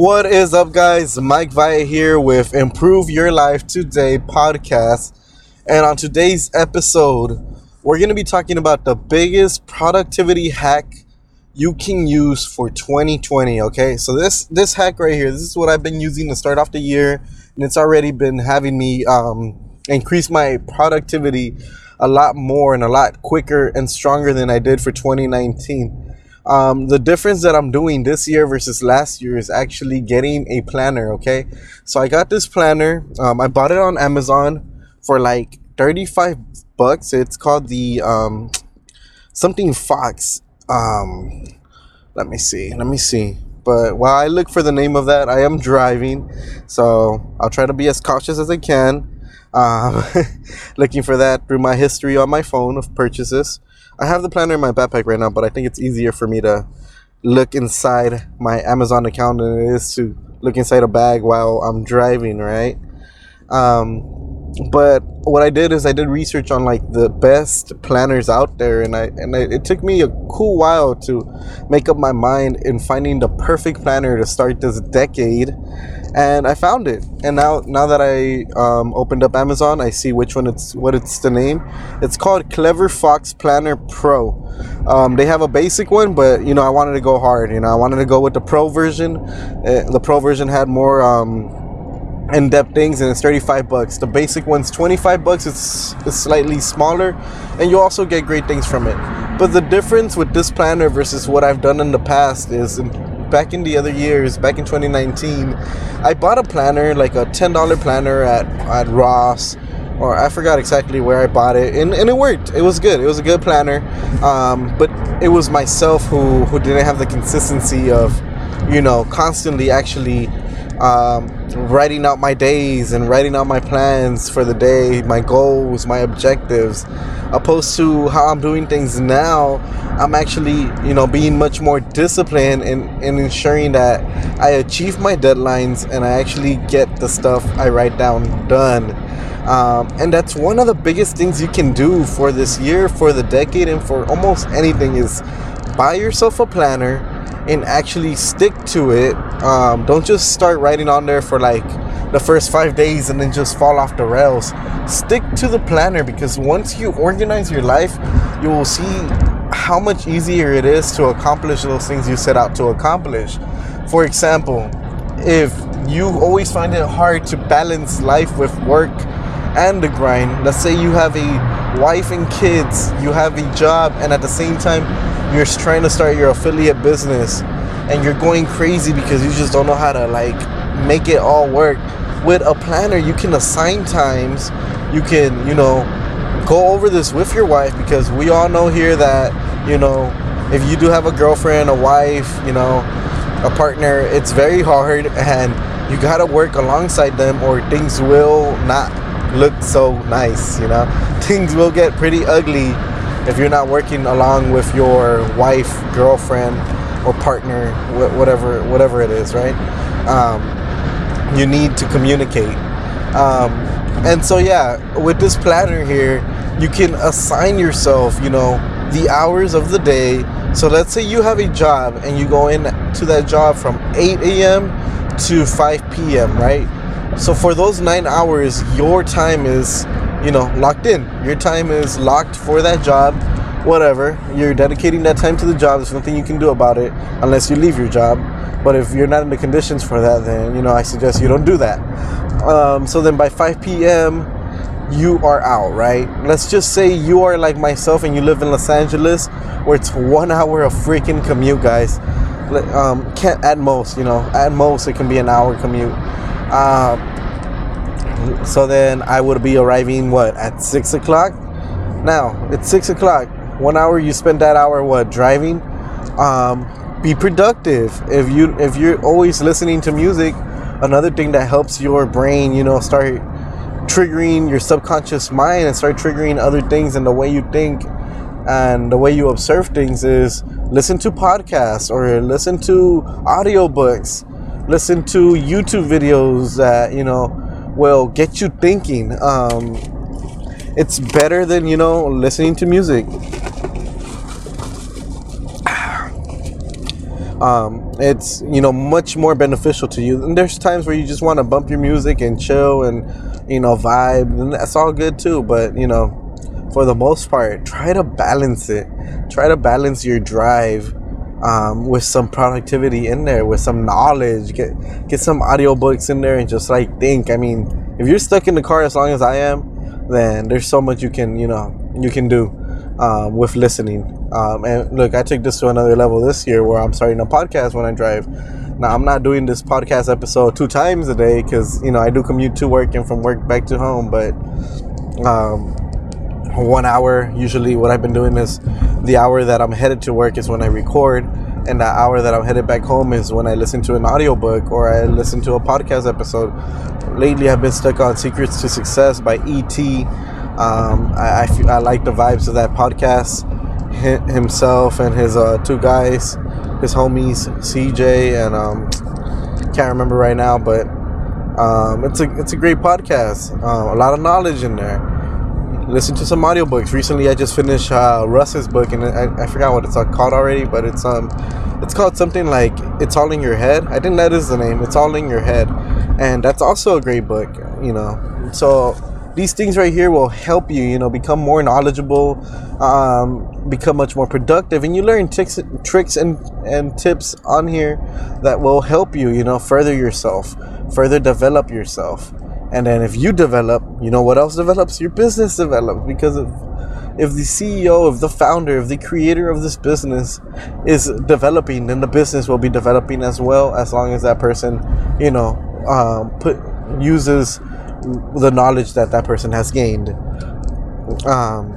What is up, guys? Mike Vaya here with Improve Your Life Today podcast. And on today's episode, we're going to be talking about the biggest productivity hack you can use for 2020, okay? So this this hack right here, this is what I've been using to start off the year, and it's already been having me um, increase my productivity a lot more and a lot quicker and stronger than I did for 2019. Um, the difference that I'm doing this year versus last year is actually getting a planner. Okay, so I got this planner. Um, I bought it on Amazon for like 35 bucks. It's called the um, something Fox. Um, let me see. Let me see. But while I look for the name of that, I am driving, so I'll try to be as cautious as I can. Um, looking for that through my history on my phone of purchases. I have the planner in my backpack right now, but I think it's easier for me to look inside my Amazon account than it is to look inside a bag while I'm driving, right? Um, but what I did is I did research on like the best planners out there, and I and I, it took me a cool while to make up my mind in finding the perfect planner to start this decade and I found it. And now now that I um, opened up Amazon, I see which one it's what it's the name. It's called Clever Fox Planner Pro. Um, they have a basic one, but you know I wanted to go hard. You know I wanted to go with the Pro version. Uh, the Pro version had more. Um, in-depth things and it's 35 bucks the basic one's 25 bucks it's, it's slightly smaller and you also get great things from it but the difference with this planner versus what i've done in the past is back in the other years, back in 2019, I bought a planner, like a $10 planner at, at Ross, or I forgot exactly where I bought it, and, and it worked. It was good. It was a good planner, um, but it was myself who, who didn't have the consistency of, you know, constantly actually um, writing out my days and writing out my plans for the day, my goals, my objectives, opposed to how I'm doing things now. I'm actually, you know, being much more disciplined in, in ensuring that I achieve my deadlines and I actually get the stuff I write down done. Um, and that's one of the biggest things you can do for this year, for the decade, and for almost anything is buy yourself a planner and actually stick to it. Um, don't just start writing on there for like the first five days and then just fall off the rails. Stick to the planner because once you organize your life, you will see how much easier it is to accomplish those things you set out to accomplish. For example, if you always find it hard to balance life with work and the grind, let's say you have a wife and kids, you have a job, and at the same time, you're trying to start your affiliate business and you're going crazy because you just don't know how to like make it all work. With a planner you can assign times. You can you know go over this with your wife because we all know here that you know if you do have a girlfriend a wife you know a partner it's very hard and you got to work alongside them or things will not look so nice you know? Things will get pretty ugly if you're not working along with your wife, girlfriend, or partner, whatever whatever it is, right? Um, you need to communicate. Um, and so yeah, with this planner here, you can assign yourself, you know, the hours of the day. So let's say you have a job and you go in to that job from 8 a.m. to 5 p.m., right? So for those nine hours, your time is you know, locked in. Your time is locked for that job, whatever. You're dedicating that time to the job. There's nothing you can do about it unless you leave your job. But if you're not in the conditions for that, then, you know, I suggest you don't do that. Um, so then by 5 p.m., you are out, right? Let's just say you are like myself and you live in Los Angeles, where it's one hour of freaking commute, guys. Um, can't at most, you know, at most it can be an hour commute. Uh, so then I would be arriving what at six o'clock. Now it's six o'clock. One hour you spend that hour what driving. Um, be productive. If you if you're always listening to music, another thing that helps your brain, you know, start triggering your subconscious mind and start triggering other things in the way you think and the way you observe things is listen to podcasts or listen to audiobooks listen to youtube videos that you know will get you thinking. Um, it's better than you know listening to music. Um, it's you know much more beneficial to you and there's times where you just want to bump your music and chill and you know vibe and that's all good too but you know for the most part try to balance it try to balance your drive um, with some productivity in there with some knowledge get get some audiobooks in there and just like think. I mean if you're stuck in the car as long as i am then there's so much you can you know you can do um, with listening. Um, and look i took this to another level this year where i'm starting a podcast when i drive. Now i'm not doing this podcast episode two times a day because you know i do commute to work and from work back to home but um, one hour usually what i've been doing is the hour that i'm headed to work is when i record and the hour that i'm headed back home is when i listen to an audiobook or i listen to a podcast episode. Lately i've been stuck on secrets to success by et um, I, I, I, like the vibes of that podcast. Himself and his uh, two guys his homies cj and um, can't remember right now but um, it's a it's a great podcast. Uh, a lot of knowledge in there listen to some audiobooks. Recently, I just finished uh, Russ's book, and I, I forgot what it's called already, but it's um, it's called something like "It's All in Your Head." I think that is the name. It's all in your head, and that's also a great book. You know, so these things right here will help you. You know, become more knowledgeable, um, become much more productive, and you learn tricks, tricks and and tips on here that will help you. You know, further yourself, further develop yourself. And then if you develop, you know what else develops? Your business develops because if if the CEO, if the founder, if the creator of this business is developing, then the business will be developing as well. As long as that person, you know, um, put uses the knowledge that that person has gained. Um,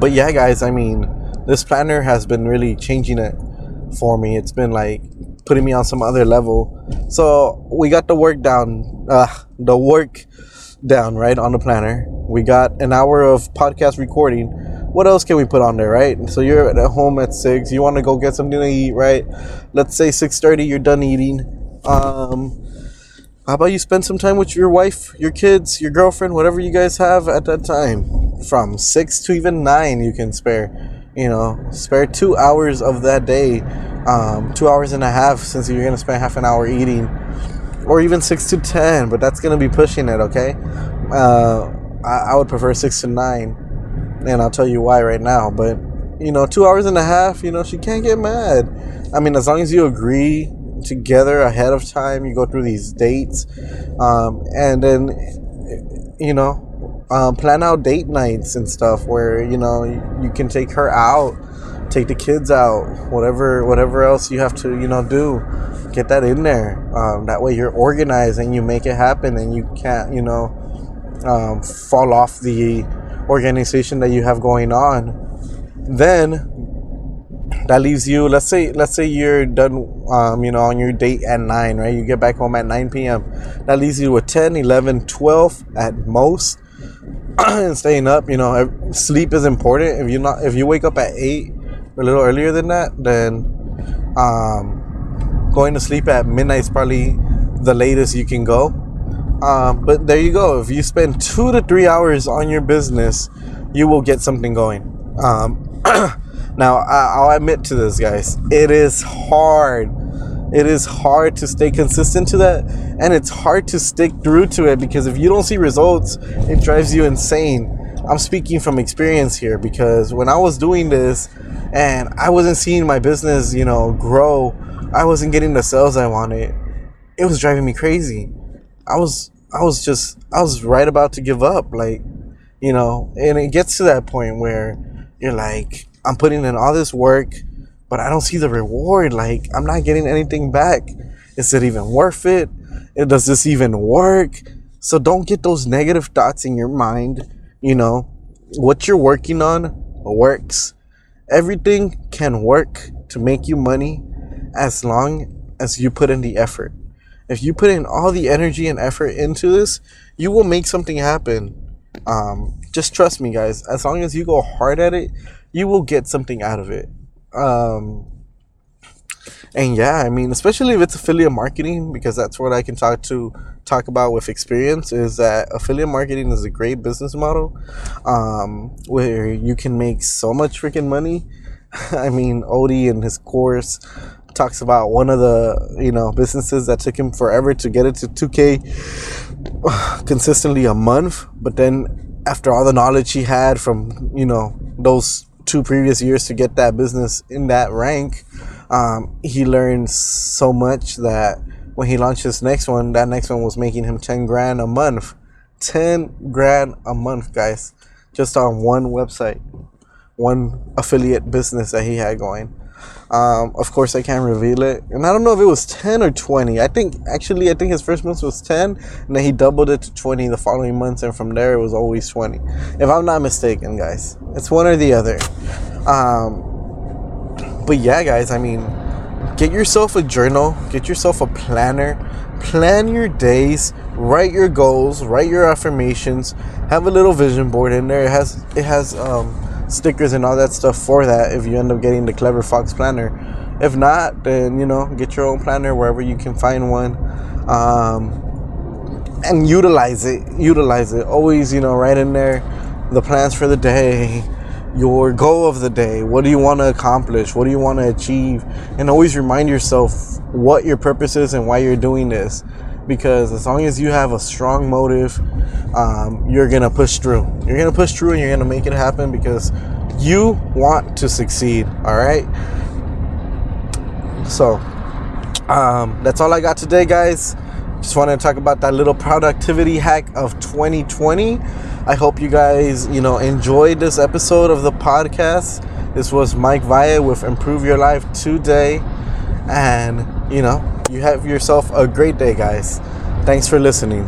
but yeah, guys, I mean, this planner has been really changing it for me. It's been like putting me on some other level. So we got the work down, uh, the work down right on the planner. We got an hour of podcast recording. What else can we put on there, right? So you're at home at six. You want to go get something to eat, right? Let's say six thirty. You're done eating. Um, how about you spend some time with your wife, your kids, your girlfriend, whatever you guys have at that time? From six to even nine, you can spare. You know, spare two hours of that day um, two hours and a half since you're gonna spend half an hour eating, or even six to ten, but that's gonna be pushing it. Okay, uh, I, I would prefer six to nine, and I'll tell you why right now. But you know, two hours and a half, you know, she can't get mad. I mean, as long as you agree together ahead of time, you go through these dates, um, and then you know, um, plan out date nights and stuff where you know you, can take her out take the kids out, whatever whatever else you have to you know do, get that in there. Um, that way you're organized and you make it happen, and you can't you know um, fall off the organization that you have going on. Then that leaves you. Let's say let's say you're done. Um, you know on your date at 9 right you get back home at 9 p.m that leaves you with 10 11 12 at most and staying up you know sleep is important if you not if you wake up at 8 a little earlier than that, then um, going to sleep at midnight is probably the latest you can go. Um, but there you go. If you spend two to three hours on your business, you will get something going. Um, now, I, will admit to this, guys. It is hard. It is hard to stay consistent to that, and it's hard to stick through to it because if you don't see results, it drives you insane. I'm speaking from experience here because when I was doing this, and I wasn't seeing my business, you know, grow. I wasn't getting the sales I wanted. It was driving me crazy. I was I was just I was right about to give up like, you know, and it gets to that point where you're like I'm putting in all this work, but I don't see the reward. Like I'm not getting anything back. Is it even worth it? Does this even work? So don't get those negative thoughts in your mind. You know, what you're working on works everything can work to make you money as long as you put in the effort. If you put in all the energy and effort into this, you will make something happen. Um, just trust me, guys. As long as you go hard at it, you will get something out of it. Um, and yeah, I mean, especially if it's affiliate marketing, because that's what I can talk to talk about with experience. Is that affiliate marketing is a great business model, um, where you can make so much freaking money. I mean, Odie and his course talks about one of the you know businesses that took him forever to get it to 2k consistently a month but then after all the knowledge he had from you know those two previous years to get that business in that rank um, he learned so much that when he launched his next one that next one was making him 10 grand a month. 10 grand a month guys just on one website one affiliate business that he had going um, of course, I can't reveal it, and I don't know if it was ten or twenty. I think actually, I think his first month was ten, and then he doubled it to twenty the following months, and from there it was always twenty, if I'm not mistaken, guys. It's one or the other. Um, but yeah, guys, I mean, get yourself a journal, get yourself a planner, plan your days, write your goals, write your affirmations, have a little vision board in there. It has it has um stickers and all that stuff for that if you end up getting the Clever Fox planner. If not, then you know, get your own planner wherever you can find one. Um, and utilize it. Utilize it. Always, you know, write in there the plans for the day, your goal of the day. What do you want to accomplish? What do you want to achieve? And always remind yourself what your purpose is and why you're doing this. Because as long as you have a strong motive, um, you're gonna push through. You're gonna push through and you're gonna make it happen because you want to succeed. All right. So um, that's all I got today, guys. Just wanted to talk about that little productivity hack of 2020. I hope you guys, you know, enjoyed this episode of the podcast. This was Mike Vaya with Improve Your Life today. And, you know, you have yourself a great day, guys. Thanks for listening.